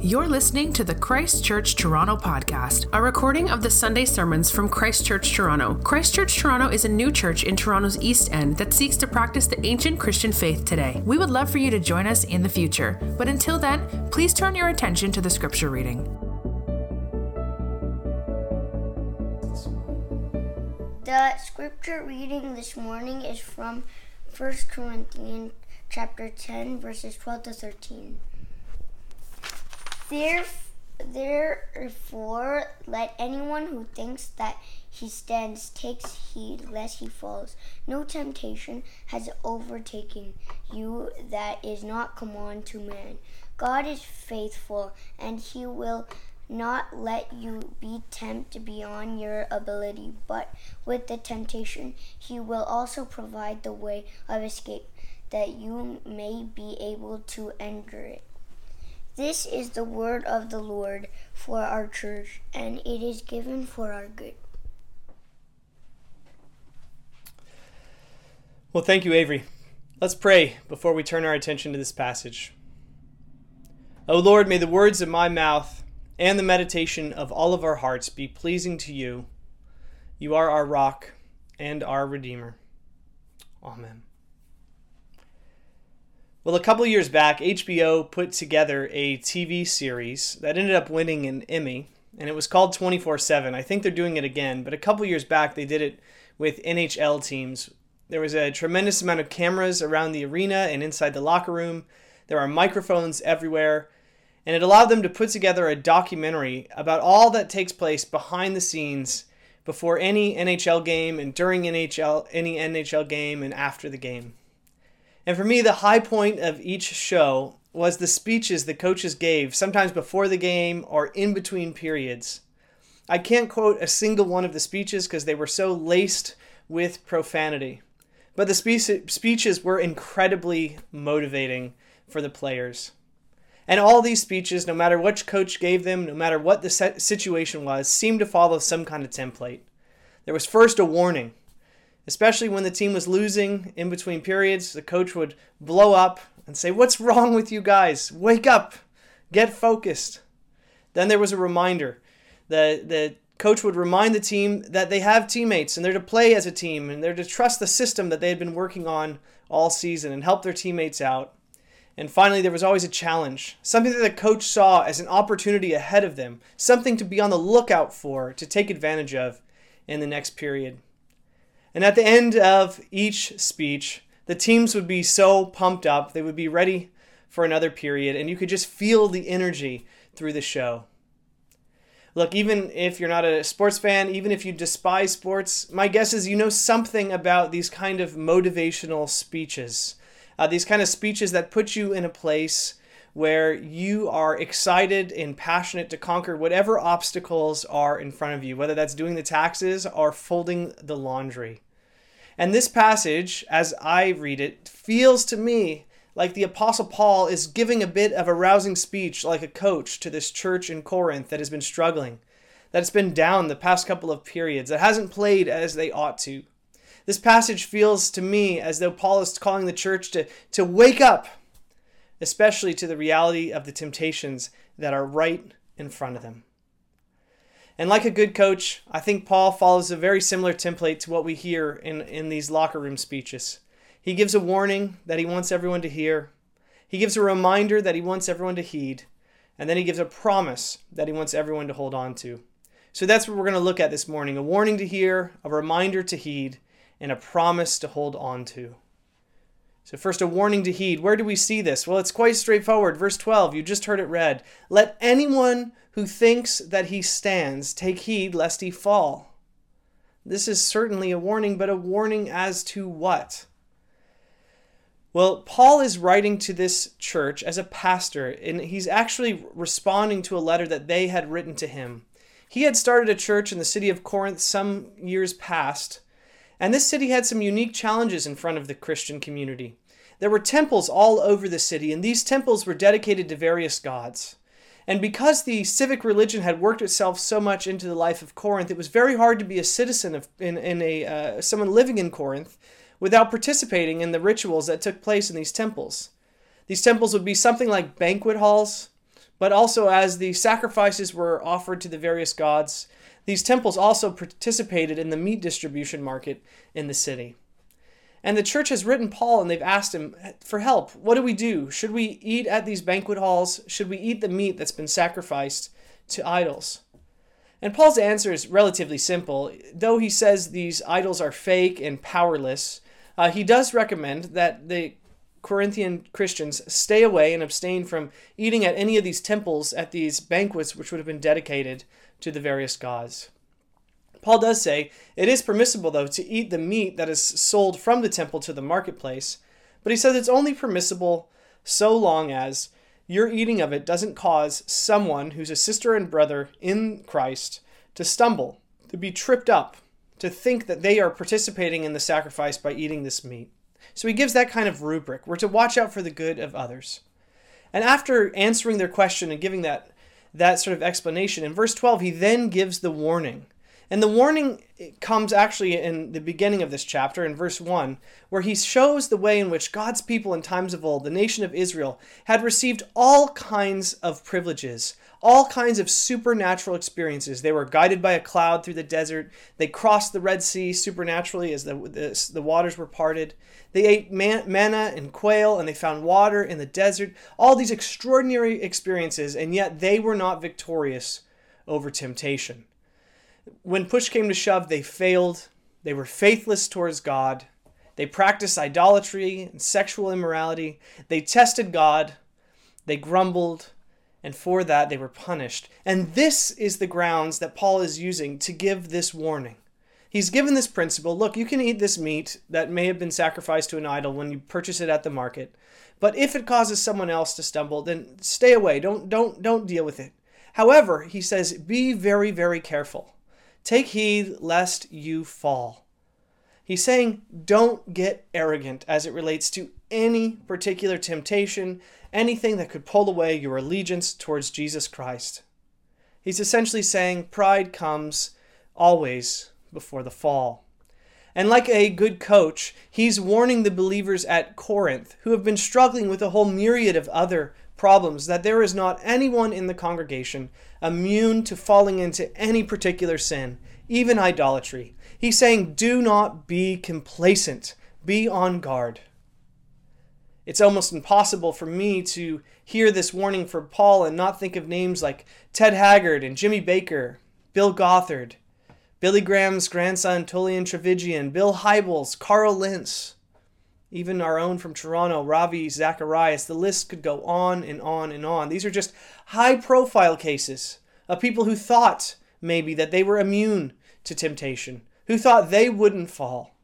You're listening to the Christ Church Toronto podcast, a recording of the Sunday sermons from Christ Church Toronto. Christ Church Toronto is a new church in Toronto's East End that seeks to practice the ancient Christian faith today. We would love for you to join us in the future, but until then, please turn your attention to the scripture reading. The scripture reading this morning is from 1 Corinthians chapter 10 verses 12 to 13. Therefore, let anyone who thinks that he stands takes heed lest he falls. No temptation has overtaken you that is not common to man. God is faithful, and he will not let you be tempted beyond your ability, but with the temptation, he will also provide the way of escape that you may be able to endure it. This is the word of the Lord for our church, and it is given for our good. Well, thank you, Avery. Let's pray before we turn our attention to this passage. O Lord, may the words of my mouth and the meditation of all of our hearts be pleasing to you. You are our rock and our Redeemer. Amen. Well, a couple years back, HBO put together a TV series that ended up winning an Emmy, and it was called 24 7. I think they're doing it again, but a couple years back, they did it with NHL teams. There was a tremendous amount of cameras around the arena and inside the locker room. There are microphones everywhere, and it allowed them to put together a documentary about all that takes place behind the scenes before any NHL game and during NHL any NHL game and after the game. And for me, the high point of each show was the speeches the coaches gave, sometimes before the game or in between periods. I can't quote a single one of the speeches because they were so laced with profanity. But the spe- speeches were incredibly motivating for the players. And all these speeches, no matter which coach gave them, no matter what the situation was, seemed to follow some kind of template. There was first a warning especially when the team was losing in between periods. The coach would blow up and say, What's wrong with you guys? Wake up, get focused. Then there was a reminder. The, the coach would remind the team that they have teammates and they're to play as a team and they're to trust the system that they had been working on all season and help their teammates out. And finally, there was always a challenge, something that the coach saw as an opportunity ahead of them, something to be on the lookout for, to take advantage of in the next period. And at the end of each speech, the teams would be so pumped up, they would be ready for another period, and you could just feel the energy through the show. Look, even if you're not a sports fan, even if you despise sports, my guess is you know something about these kind of motivational speeches. Uh, these kind of speeches that put you in a place where you are excited and passionate to conquer whatever obstacles are in front of you, whether that's doing the taxes or folding the laundry. And this passage, as I read it, feels to me like the Apostle Paul is giving a bit of a rousing speech, like a coach, to this church in Corinth that has been struggling, that's been down the past couple of periods, that hasn't played as they ought to. This passage feels to me as though Paul is calling the church to, to wake up especially to the reality of the temptations that are right in front of them. And like a good coach, I think Paul follows a very similar template to what we hear in, in these locker room speeches. He gives a warning that he wants everyone to hear, he gives a reminder that he wants everyone to heed, and then he gives a promise that he wants everyone to hold on to. So that's what we're going to look at this morning a warning to hear, a reminder to heed, and a promise to hold on to. So, first, a warning to heed. Where do we see this? Well, it's quite straightforward. Verse 12, you just heard it read. Let anyone who thinks that he stands take heed lest he fall. This is certainly a warning, but a warning as to what? Well, Paul is writing to this church as a pastor, and he's actually responding to a letter that they had written to him. He had started a church in the city of Corinth some years past and this city had some unique challenges in front of the Christian community. There were temples all over the city, and these temples were dedicated to various gods. And because the civic religion had worked itself so much into the life of Corinth, it was very hard to be a citizen of in, in a uh, someone living in Corinth without participating in the rituals that took place in these temples. These temples would be something like banquet halls, But also, as the sacrifices were offered to the various gods, these temples also participated in the meat distribution market in the city. And the church has written Paul and they've asked him for help. What do we do? Should we eat at these banquet halls? Should we eat the meat that's been sacrificed to idols? And Paul's answer is relatively simple. Though he says these idols are fake and powerless, uh, he does recommend that the Corinthian Christians stay away and abstain from eating at any of these temples at these banquets which would have been dedicated to the various gods. Paul does say it is permissible, though, to eat the meat that is sold from the temple to the marketplace, but he says it's only permissible so long as your eating of it doesn't cause someone who's a sister and brother in Christ to stumble, to be tripped up, to think that they are participating in the sacrifice by eating this meat. So he gives that kind of rubric. We're to watch out for the good of others. And after answering their question and giving that, that sort of explanation, in verse 12, he then gives the warning and the warning comes actually in the beginning of this chapter, in verse 1, where he shows the way in which God's people in times of old, the nation of Israel, had received all kinds of privileges, all kinds of supernatural experiences. They were guided by a cloud through the desert. They crossed the Red Sea supernaturally as the, the, the waters were parted. They ate man, manna and quail, and they found water in the desert. All these extraordinary experiences, and yet they were not victorious over temptation when push came to shove, they failed. They were faithless towards God. They practiced idolatry and sexual immorality. They tested God. They grumbled. And for that, they were punished. And this is the grounds that Paul is using to give this warning. He's given this principle look, you can eat this meat that may have been sacrificed to an idol when you purchase it at the market. But if it causes someone else to stumble, then stay away. Don't, don't, don't deal with it. However, he says, be very, very careful. Take heed lest you fall. He's saying, don't get arrogant as it relates to any particular temptation, anything that could pull away your allegiance towards Jesus Christ. He's essentially saying pride comes always before the fall. And like a good coach, he's warning the believers at Corinth who have been struggling with a whole myriad of other problems that there is not anyone in the congregation immune to falling into any particular sin, even idolatry. He's saying, do not be complacent, be on guard. It's almost impossible for me to hear this warning from Paul and not think of names like Ted Haggard and Jimmy Bakker, Bill Gothard, Billy Graham's grandson Tullian Tchividjian, Bill Hybels, Carl Lentz, even our own from Toronto, Ravi Zacharias. The list could go on and on and on. These are just high profile cases of people who thought maybe that they were immune to temptation, who thought they wouldn't fall.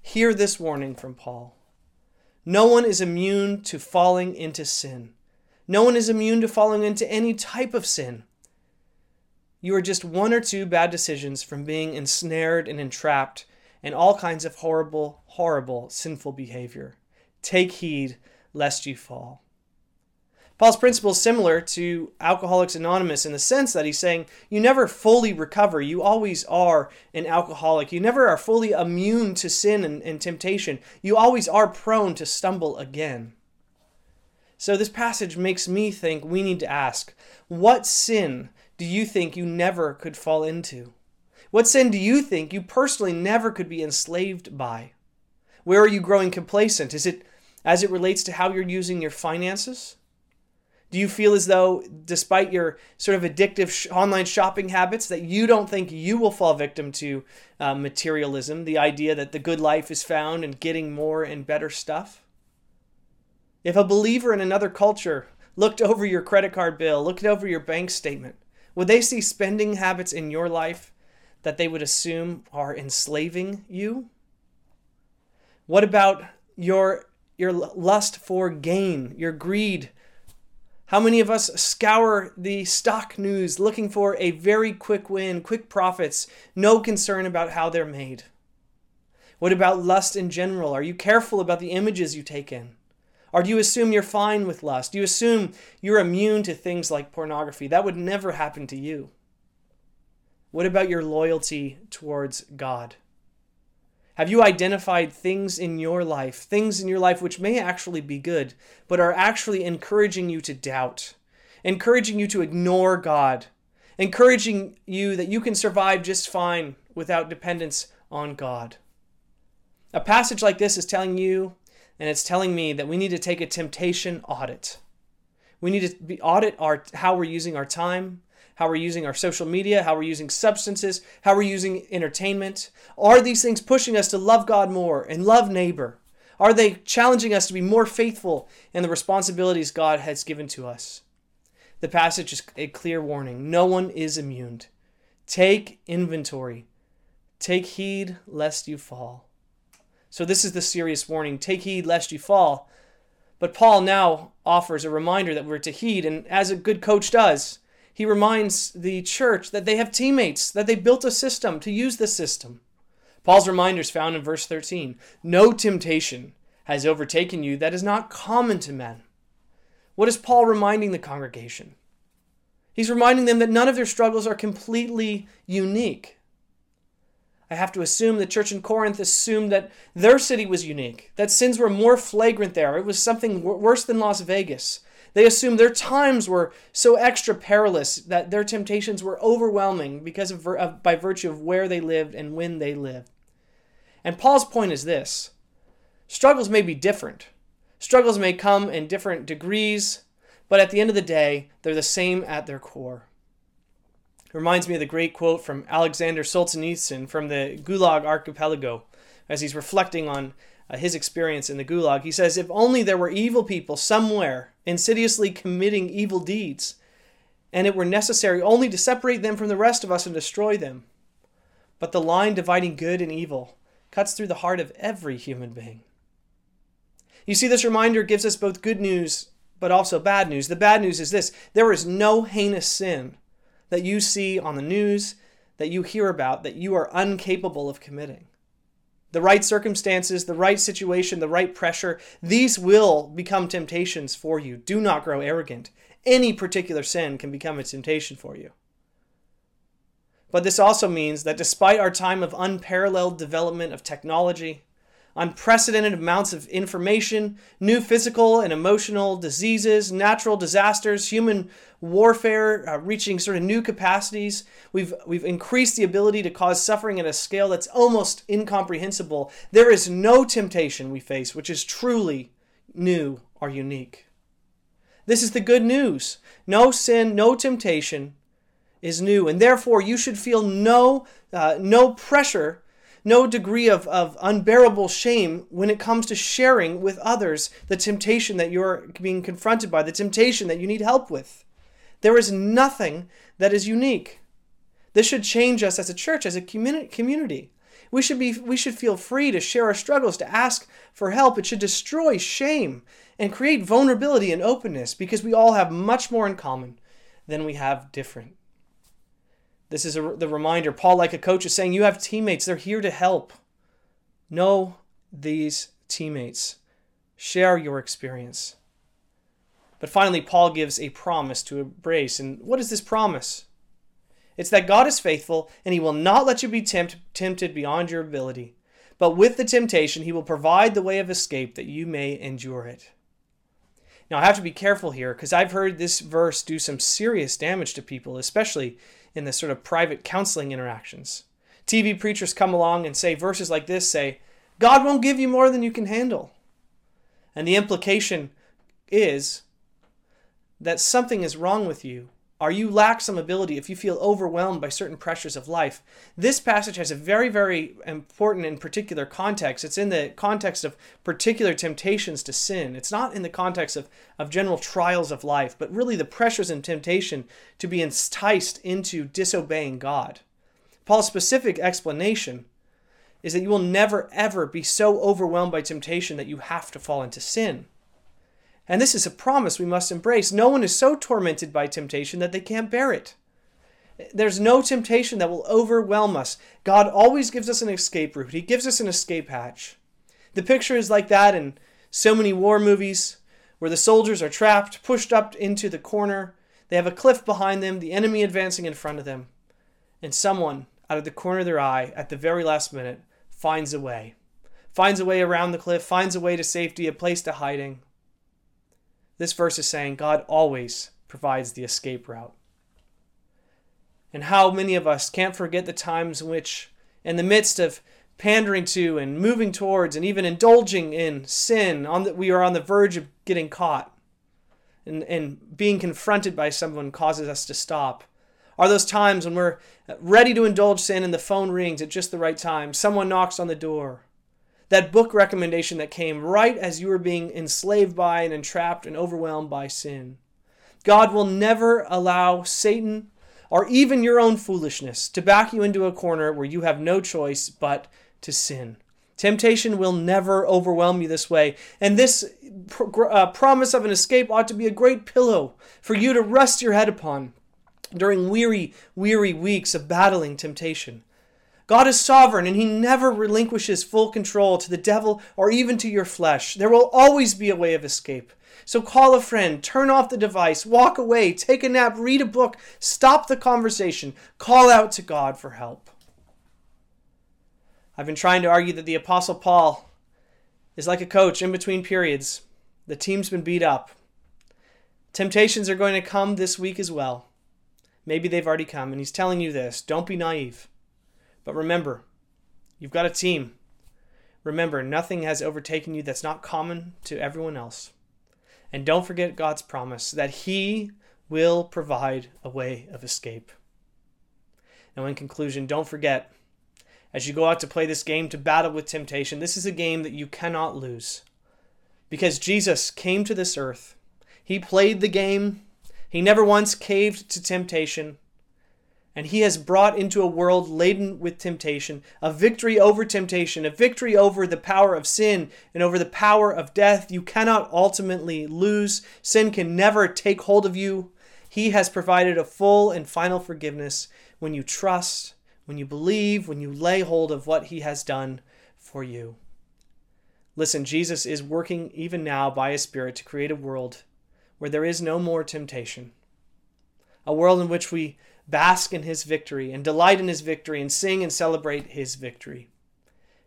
Hear this warning from Paul. No one is immune to falling into sin. No one is immune to falling into any type of sin. You are just one or two bad decisions from being ensnared and entrapped in all kinds of horrible, horrible, sinful behavior. Take heed lest you fall. Paul's principle is similar to Alcoholics Anonymous in the sense that he's saying you never fully recover. You always are an alcoholic. You never are fully immune to sin and, and temptation. You always are prone to stumble again. So, this passage makes me think we need to ask what sin do you think you never could fall into? What sin do you think you personally never could be enslaved by? Where are you growing complacent? Is it as it relates to how you're using your finances? Do you feel as though, despite your sort of addictive sh- online shopping habits, that you don't think you will fall victim to uh, materialism, the idea that the good life is found in getting more and better stuff? If a believer in another culture looked over your credit card bill, looked over your bank statement, would they see spending habits in your life that they would assume are enslaving you? What about your your lust for gain, your greed? How many of us scour the stock news looking for a very quick win, quick profits, no concern about how they're made? What about lust in general? Are you careful about the images you take in? Or do you assume you're fine with lust? Do you assume you're immune to things like pornography? That would never happen to you. What about your loyalty towards God? Have you identified things in your life, things in your life which may actually be good, but are actually encouraging you to doubt, encouraging you to ignore God, encouraging you that you can survive just fine without dependence on God. A passage like this is telling you and it's telling me that we need to take a temptation audit. We need to audit our how we're using our time, how we're using our social media, how we're using substances, how we're using entertainment. Are these things pushing us to love God more and love neighbor? Are they challenging us to be more faithful in the responsibilities God has given to us? The passage is a clear warning. No one is immune. Take inventory. Take heed lest you fall. So, this is the serious warning take heed lest you fall. But Paul now offers a reminder that we're to heed, and as a good coach does, he reminds the church that they have teammates, that they built a system to use the system. Paul's reminder is found in verse 13 No temptation has overtaken you that is not common to men. What is Paul reminding the congregation? He's reminding them that none of their struggles are completely unique. I have to assume the church in Corinth assumed that their city was unique, that sins were more flagrant there. It was something worse than Las Vegas. They assumed their times were so extra perilous that their temptations were overwhelming because of, of by virtue of where they lived and when they lived. And Paul's point is this struggles may be different. Struggles may come in different degrees, but at the end of the day, they're the same at their core It reminds me of the great quote from Alexander Solzhenitsyn from the Gulag Archipelago as he's reflecting on uh, his experience in the Gulag. He says, If only there were evil people somewhere insidiously committing evil deeds, and it were necessary only to separate them from the rest of us and destroy them. But the line dividing good and evil cuts through the heart of every human being. You see, this reminder gives us both good news but also bad news. The bad news is this there is no heinous sin that you see on the news, that you hear about, that you are incapable of committing. The right circumstances, the right situation, the right pressure, these will become temptations for you. Do not grow arrogant. Any particular sin can become a temptation for you. But this also means that despite our time of unparalleled development of technology, unprecedented amounts of information, new physical and emotional diseases, natural disasters, human warfare uh, reaching sort of new capacities. We've, we've increased the ability to cause suffering at a scale that's almost incomprehensible. There is no temptation we face which is truly new or unique. This is the good news. No sin, no temptation is new, and therefore you should feel no, uh, no pressure no degree of, of unbearable shame when it comes to sharing with others the temptation that you're being confronted by, the temptation that you need help with. There is nothing that is unique. This should change us as a church, as a community. We should be we should feel free to share our struggles, to ask for help. It should destroy shame and create vulnerability and openness because we all have much more in common than we have different. This is a, the reminder. Paul, like a coach, is saying you have teammates. They're here to help. Know these teammates. Share your experience. But finally, Paul gives a promise to embrace. And what is this promise? It's that God is faithful and he will not let you be tempt, tempted beyond your ability. But with the temptation, he will provide the way of escape that you may endure it. Now, I have to be careful here because I've heard this verse do some serious damage to people, especially in the sort of private counseling interactions. TV preachers come along and say verses like this say, God won't give you more than you can handle. And the implication is that something is wrong with you or you lack some ability, if you feel overwhelmed by certain pressures of life, this passage has a very, very important and particular context. It's in the context of particular temptations to sin. It's not in the context of, of general trials of life, but really the pressures and temptation to be enticed into disobeying God. Paul's specific explanation is that you will never, ever be so overwhelmed by temptation that you have to fall into sin. And this is a promise we must embrace. No one is so tormented by temptation that they can't bear it. There's no temptation that will overwhelm us. God always gives us an escape route, He gives us an escape hatch. The picture is like that in so many war movies where the soldiers are trapped, pushed up into the corner. They have a cliff behind them, the enemy advancing in front of them. And someone, out of the corner of their eye, at the very last minute, finds a way. Finds a way around the cliff, finds a way to safety, a place to hiding. This verse is saying God always provides the escape route. And how many of us can't forget the times in which, in the midst of pandering to and moving towards and even indulging in sin, on that we are on the verge of getting caught. And, and being confronted by someone causes us to stop. Are those times when we're ready to indulge sin and the phone rings at just the right time? Someone knocks on the door. That book recommendation that came right as you were being enslaved by and entrapped and overwhelmed by sin. God will never allow Satan or even your own foolishness to back you into a corner where you have no choice but to sin. Temptation will never overwhelm you this way. And this uh, promise of an escape ought to be a great pillow for you to rest your head upon during weary, weary weeks of battling temptation. God is sovereign and he never relinquishes full control to the devil or even to your flesh. There will always be a way of escape. So call a friend, turn off the device, walk away, take a nap, read a book, stop the conversation, call out to God for help. I've been trying to argue that the Apostle Paul is like a coach in between periods. The team's been beat up. Temptations are going to come this week as well. Maybe they've already come, and he's telling you this don't be naive. But remember, you've got a team. Remember, nothing has overtaken you that's not common to everyone else. And don't forget God's promise that He will provide a way of escape. Now, in conclusion, don't forget as you go out to play this game to battle with temptation, this is a game that you cannot lose. Because Jesus came to this earth, He played the game, He never once caved to temptation. And he has brought into a world laden with temptation, a victory over temptation, a victory over the power of sin and over the power of death. You cannot ultimately lose. Sin can never take hold of you. He has provided a full and final forgiveness when you trust, when you believe, when you lay hold of what he has done for you. Listen, Jesus is working even now by his Spirit to create a world where there is no more temptation, a world in which we bask in his victory and delight in his victory and sing and celebrate his victory.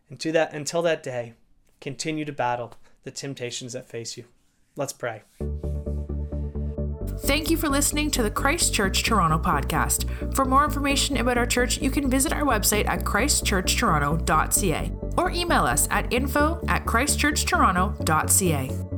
And to that until that day, continue to battle the temptations that face you. Let's pray. Thank you for listening to the Christ Church Toronto podcast. For more information about our church, you can visit our website at christchurchtoronto.ca or email us at info at christchurchtoronto.ca.